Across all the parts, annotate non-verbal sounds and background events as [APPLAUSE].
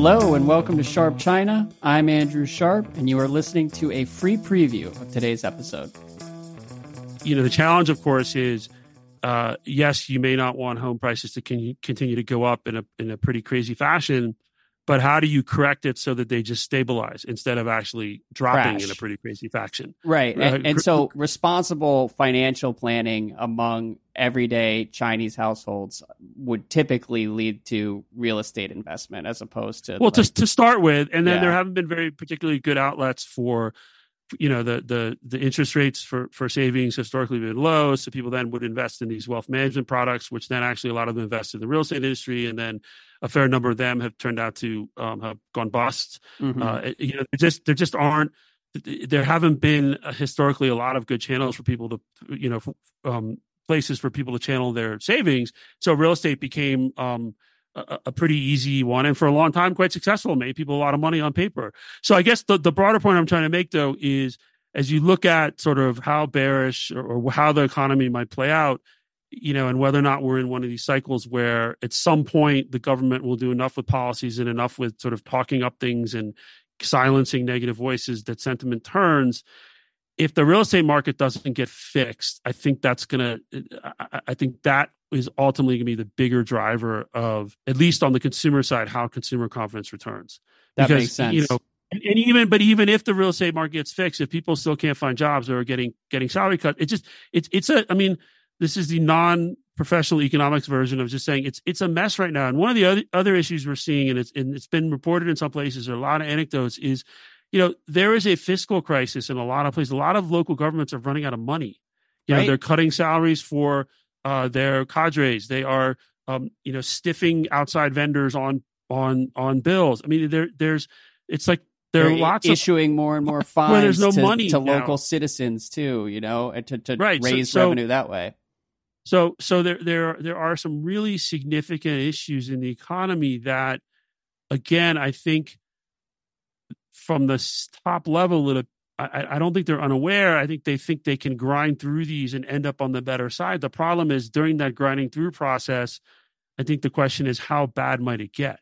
Hello and welcome to Sharp China. I'm Andrew Sharp, and you are listening to a free preview of today's episode. You know, the challenge, of course, is uh, yes, you may not want home prices to con- continue to go up in a in a pretty crazy fashion, but how do you correct it so that they just stabilize instead of actually dropping Crash. in a pretty crazy fashion? Right. Uh, And, and so [LAUGHS] responsible financial planning among everyday Chinese households would typically lead to real estate investment as opposed to well like- to, to start with and then Yeah. there haven't been very particularly good outlets for you know the the the interest rates for for savings historically been low so people then would invest in these wealth management products which then actually a lot of them invest in the real estate industry and then a fair number of them have turned out to um, have gone bust Mhm. uh, you know there just there just aren't there haven't been uh, historically a lot of good channels for people to you know um, places for people to channel their savings so real estate became um, a, pretty easy one and for a long time quite successful made people a lot of money on paper. So i guess the, the broader point i'm trying to make though is as you look at sort of how bearish or, or how the economy might play out you know and whether or not we're in one of these cycles where at some point the government will do enough with policies and enough with sort of talking up things and silencing negative voices that sentiment turns if the real estate market doesn't get fixed i think that's gonna i, I think that is ultimately going to be the bigger driver of at least on the consumer side how consumer confidence returns that because, makes sense. you know and, and even but even if the real estate market gets fixed if people still can't find jobs or are getting getting salary cut it just it's it's a i mean this is the non professional economics version of just saying it's it's a mess right now and one of the other other issues we're seeing and it's and it's been reported in some places there are a lot of anecdotes is you know there is a fiscal crisis in a lot of places a lot of local governments are running out of money you know Right. they're cutting salaries for uh their cadres they are um you know stiffing outside vendors on on on bills i mean there there's it's like there They're are i- lots of issuing more and more [LAUGHS] fines there's no to, money to now. local citizens too, you know, to, to Right, raise so- revenue that way. So so there there there are some really significant issues in the economy that again I think from the top level that I, I- don't think they're unaware. I think they think they can grind through these and end up on the better side. The problem is during that grinding through process, I think the question is how bad might it get?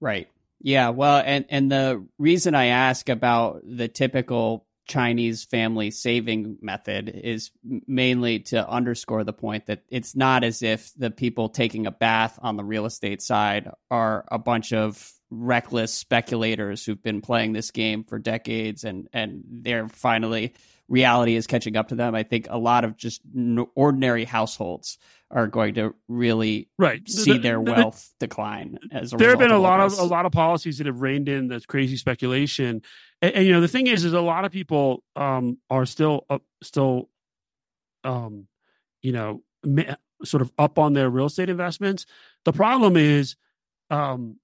Right. Yeah. Well, and and the reason I ask about the typical Chinese family saving method is mainly to underscore the point that it's not as if the people taking a bath on the real estate side are a bunch of reckless speculators who've been playing this game for decades and and they're finally reality is catching up to them. I think a lot of just n- ordinary households are going to really Right. see The- their the- the- wealth decline as a there have been a lot of this. a lot of policies that have reined in this crazy speculation and, and, you know the thing is is a lot of people um are still up still um you know ma- sort of up on their real estate investments the problem is um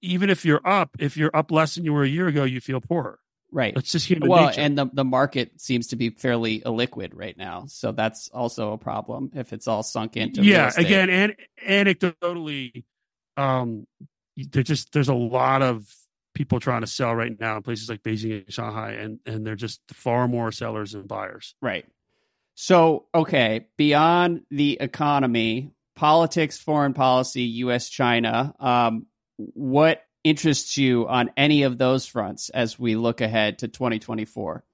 even if you're up if you're up less than you were a year ago you feel poorer right. it's just human Well, nature and the the market seems to be fairly illiquid right now, so that's also a problem if it's all sunk into yeah again and anecdotally um there just there's a lot of people trying to sell right now in places like beijing and shanghai and and they're just far more sellers than buyers Right. So, okay, beyond the economy, politics, foreign policy, U.S. China, um, what interests you on any of those fronts as we look ahead to 2024?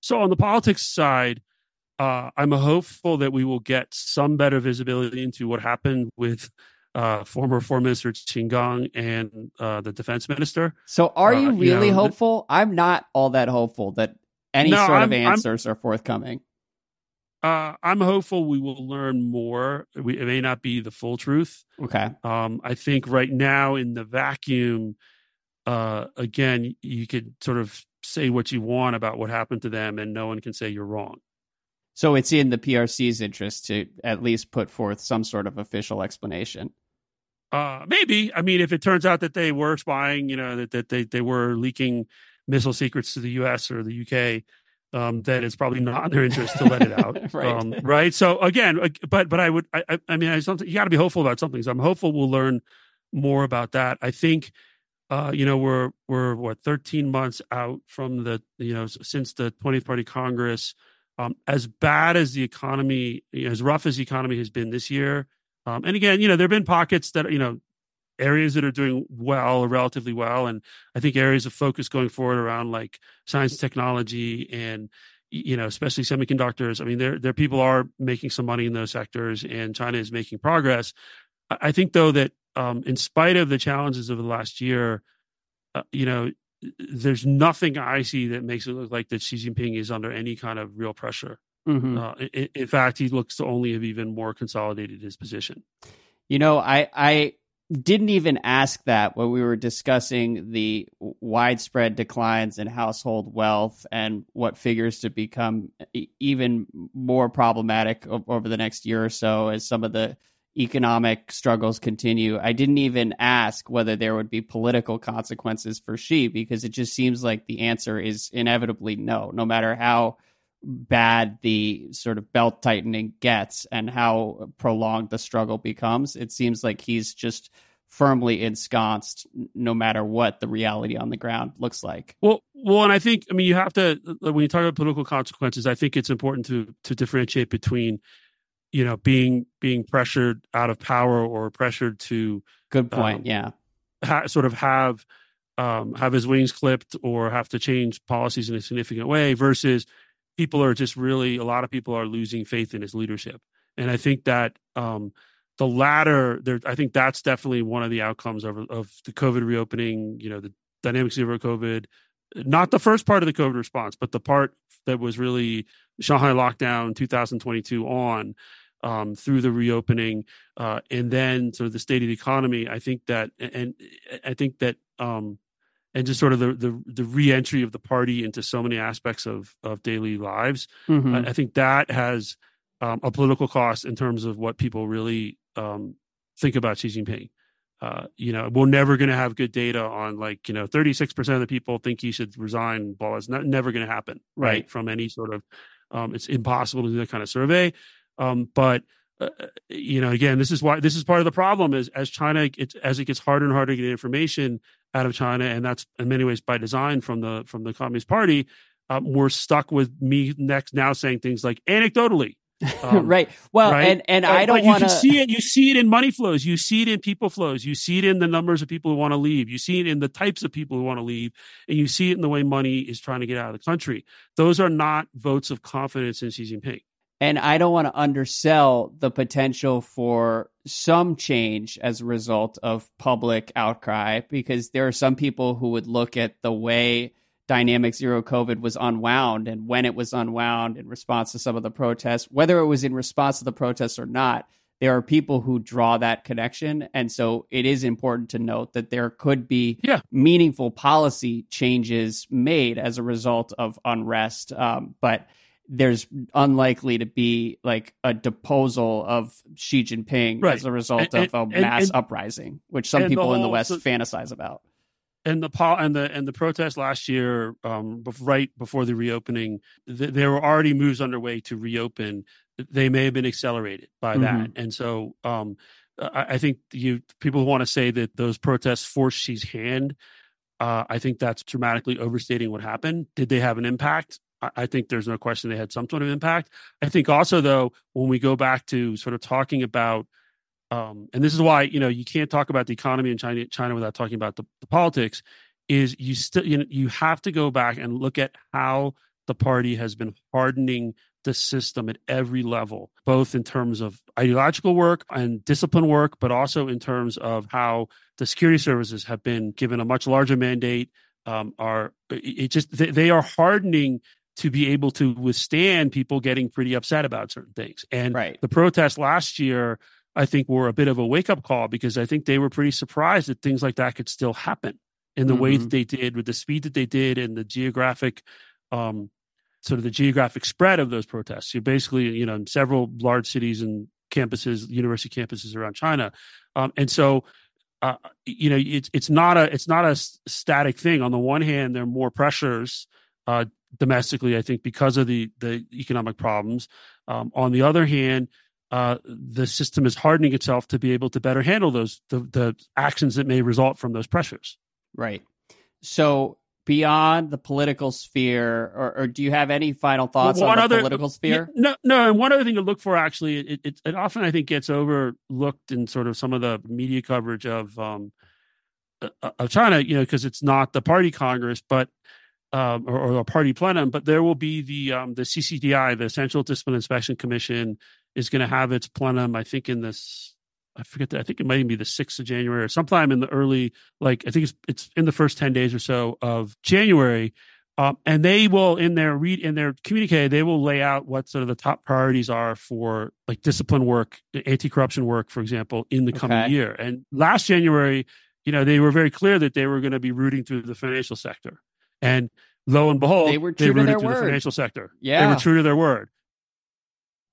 so on the politics side uh i'm hopeful that we will get some better visibility into what happened with uh former foreign minister Qin Gang and uh the defense minister So, are Uh, you you really know, hopeful? I'm not all that hopeful that any No, sort of I'm- I'm- answers are forthcoming. Uh i'm hopeful we will learn more we, it may not be the full truth Okay. Um, I think right now in the vacuum, uh, again, you could sort of say what you want about what happened to them, and no one can say you're wrong. So it's in the PRC's interest to at least put forth some sort of official explanation. Uh, maybe. I mean, if it turns out that they were spying, you know, that, that they, they were leaking missile secrets to the U.S. or the UK, um, then it's probably not in their interest to let it out. [LAUGHS] Right. Um, right. So again, but but I would, I, I- mean, I something you got to be hopeful about something. So I'm hopeful we'll learn more about that. I think, uh, you know, we're we're what 13 months out from the, you know, since the 20th Party Congress. Um, as bad as the economy, you know, as rough as the economy has been this year, um, and again, you know, there have been pockets that you know areas that are doing well or relatively well, and I think areas of focus going forward around like science, technology, and you know, especially semiconductors. I mean, there there people are making some money in those sectors, and China is making progress. I think though that um, in spite of the challenges of the last year, uh, you know, there's nothing I see that makes it look like that Xi Jinping is under any kind of real pressure. Mm-hmm. Uh, in, in, fact, he looks to only have even more consolidated his position. You know, I I didn't even ask that when we were discussing the widespread declines in household wealth and what figures to become even more problematic over the next year or so as some of the economic struggles continue. I didn't even ask whether there would be political consequences for Xi because it just seems like the answer is inevitably no, no matter how bad the sort of belt tightening gets and how prolonged the struggle becomes. It seems like he's just firmly ensconced no matter what the reality on the ground looks like. Well, well, and I think I mean you have to when you talk about political consequences, I think it's important to to differentiate between you know being being pressured out of power or pressured to good point um, yeah ha- sort of have um, have his wings clipped or have to change policies in a significant way versus people are just really a lot of people are losing faith in his leadership and i think that um, the latter there i think that's definitely one of the outcomes of, of the covid reopening you know the dynamic zero covid not the first part of the covid response but the part that was really Shanghai lockdown 2022 on um, through the reopening, uh, and then sort of the state of the economy. I think that, and I think that, um, and just sort of the the, the reentry of the party into so many aspects of of daily lives. Mm-hmm. I, I, think that has um, a political cost in terms of what people really um, think about Xi Jinping. Uh, you know, we're never going to have good data on like, you know, 36% of the people think he should resign. Blah, it's not, never going to happen, right. right. From any sort of um, it's impossible to do that kind of survey. Um, but uh, uh, you know, again, this is why this is part of the problem is as China it's as it gets harder and harder to get information out of China, and that's in many ways by design from the from the Communist Party. Um, we're stuck with me next now saying things like anecdotally, [LAUGHS] um, right. Well, right? and and I don't want to see it. You see it in money flows. You see it in people flows. You see it in the numbers of people who want to leave. You see it in the types of people who want to leave, and you see it in the way money is trying to get out of the country. Those are not votes of confidence in Xi Jinping. And I don't want to undersell the potential for some change as a result of public outcry, because there are some people who would look at the way dynamic zero COVID was unwound and when it was unwound in response to some of the protests, whether it was in response to the protests or not, there are people who draw that connection. And so it is important to note that there could be yeah. meaningful policy changes made as a result of unrest. Um, but there's unlikely to be like a deposal of Xi Jinping right. as a result and, of a and, mass and, uprising, which some people the in the West fantasize about and the and the and the protest last year, um, right before the reopening, th- there were already moves underway to reopen. They may have been accelerated by mm-hmm. that, and so um, I, I, think you people want to say that those protests forced Xi's hand. Uh, I think that's dramatically overstating what happened. Did they have an impact? I, think there's no question they had some sort of impact. I think also though, when we go back to sort of talking about um, and this is why you know you can't talk about the economy in China, China without talking about the, the politics. Is you still you know you have to go back and look at how the party has been hardening the system at every level, both in terms of ideological work and discipline work, but also in terms of how the security services have been given a much larger mandate. Um, are it just they, they are hardening to be able to withstand people getting pretty upset about certain things. And right. the protests last year I think were a bit of a wake up call because I think they were pretty surprised that things like that could still happen in the mm-hmm. way that they did with the speed that they did and the geographic um, sort of the geographic spread of those protests. You basically, you know, in several large cities and campuses, university campuses around China, um, and so uh, you know, it's it's not a it's not a static thing. On the one hand, there are more pressures uh, domestically, I think, because of the the economic problems. Um, on the other hand, uh, the system is hardening itself to be able to better handle those the, the actions that may result from those pressures. Right. So beyond the political sphere, or, or do you have any final thoughts well, on the other, political sphere? No, no. And one other thing to look for, actually, it, it, it, often I think gets overlooked in sort of some of the media coverage of um, of China, you know, because it's not the party congress, but um, or, or, a party plenum, but there will be the um, the CCDI, the Central Discipline Inspection Commission, is going to have its plenum. I think in this I forget that. I think it might even be the sixth of January or sometime in the early, like I think it's it's in the first ten days or so of January. Um, and they will in their read in their communique they will lay out what sort of the top priorities are for like discipline work anti-corruption work for example in the coming okay. year and last january you know they were very clear that they were going to be rooting through the financial sector and lo and behold they were true they to their through word. the financial sector yeah they were true to their word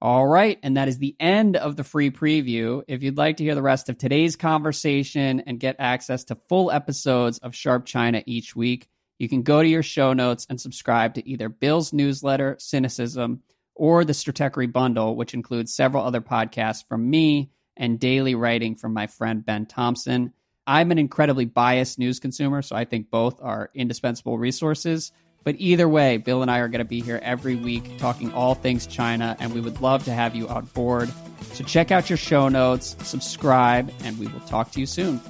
all right. And that is the end of the free preview. If you'd like to hear the rest of today's conversation and get access to full episodes of Sharp China each week, you can go to your show notes and subscribe to either Bill's newsletter, Sinocism, or the Stratechery Bundle, which includes several other podcasts from me and daily writing from my friend Ben Thompson. I'm an incredibly biased news consumer, so I think both are indispensable resources. But either way, Bill and I are going to be here every week talking all things China, and we would love to have you on board. So check out your show notes, subscribe, and we will talk to you soon.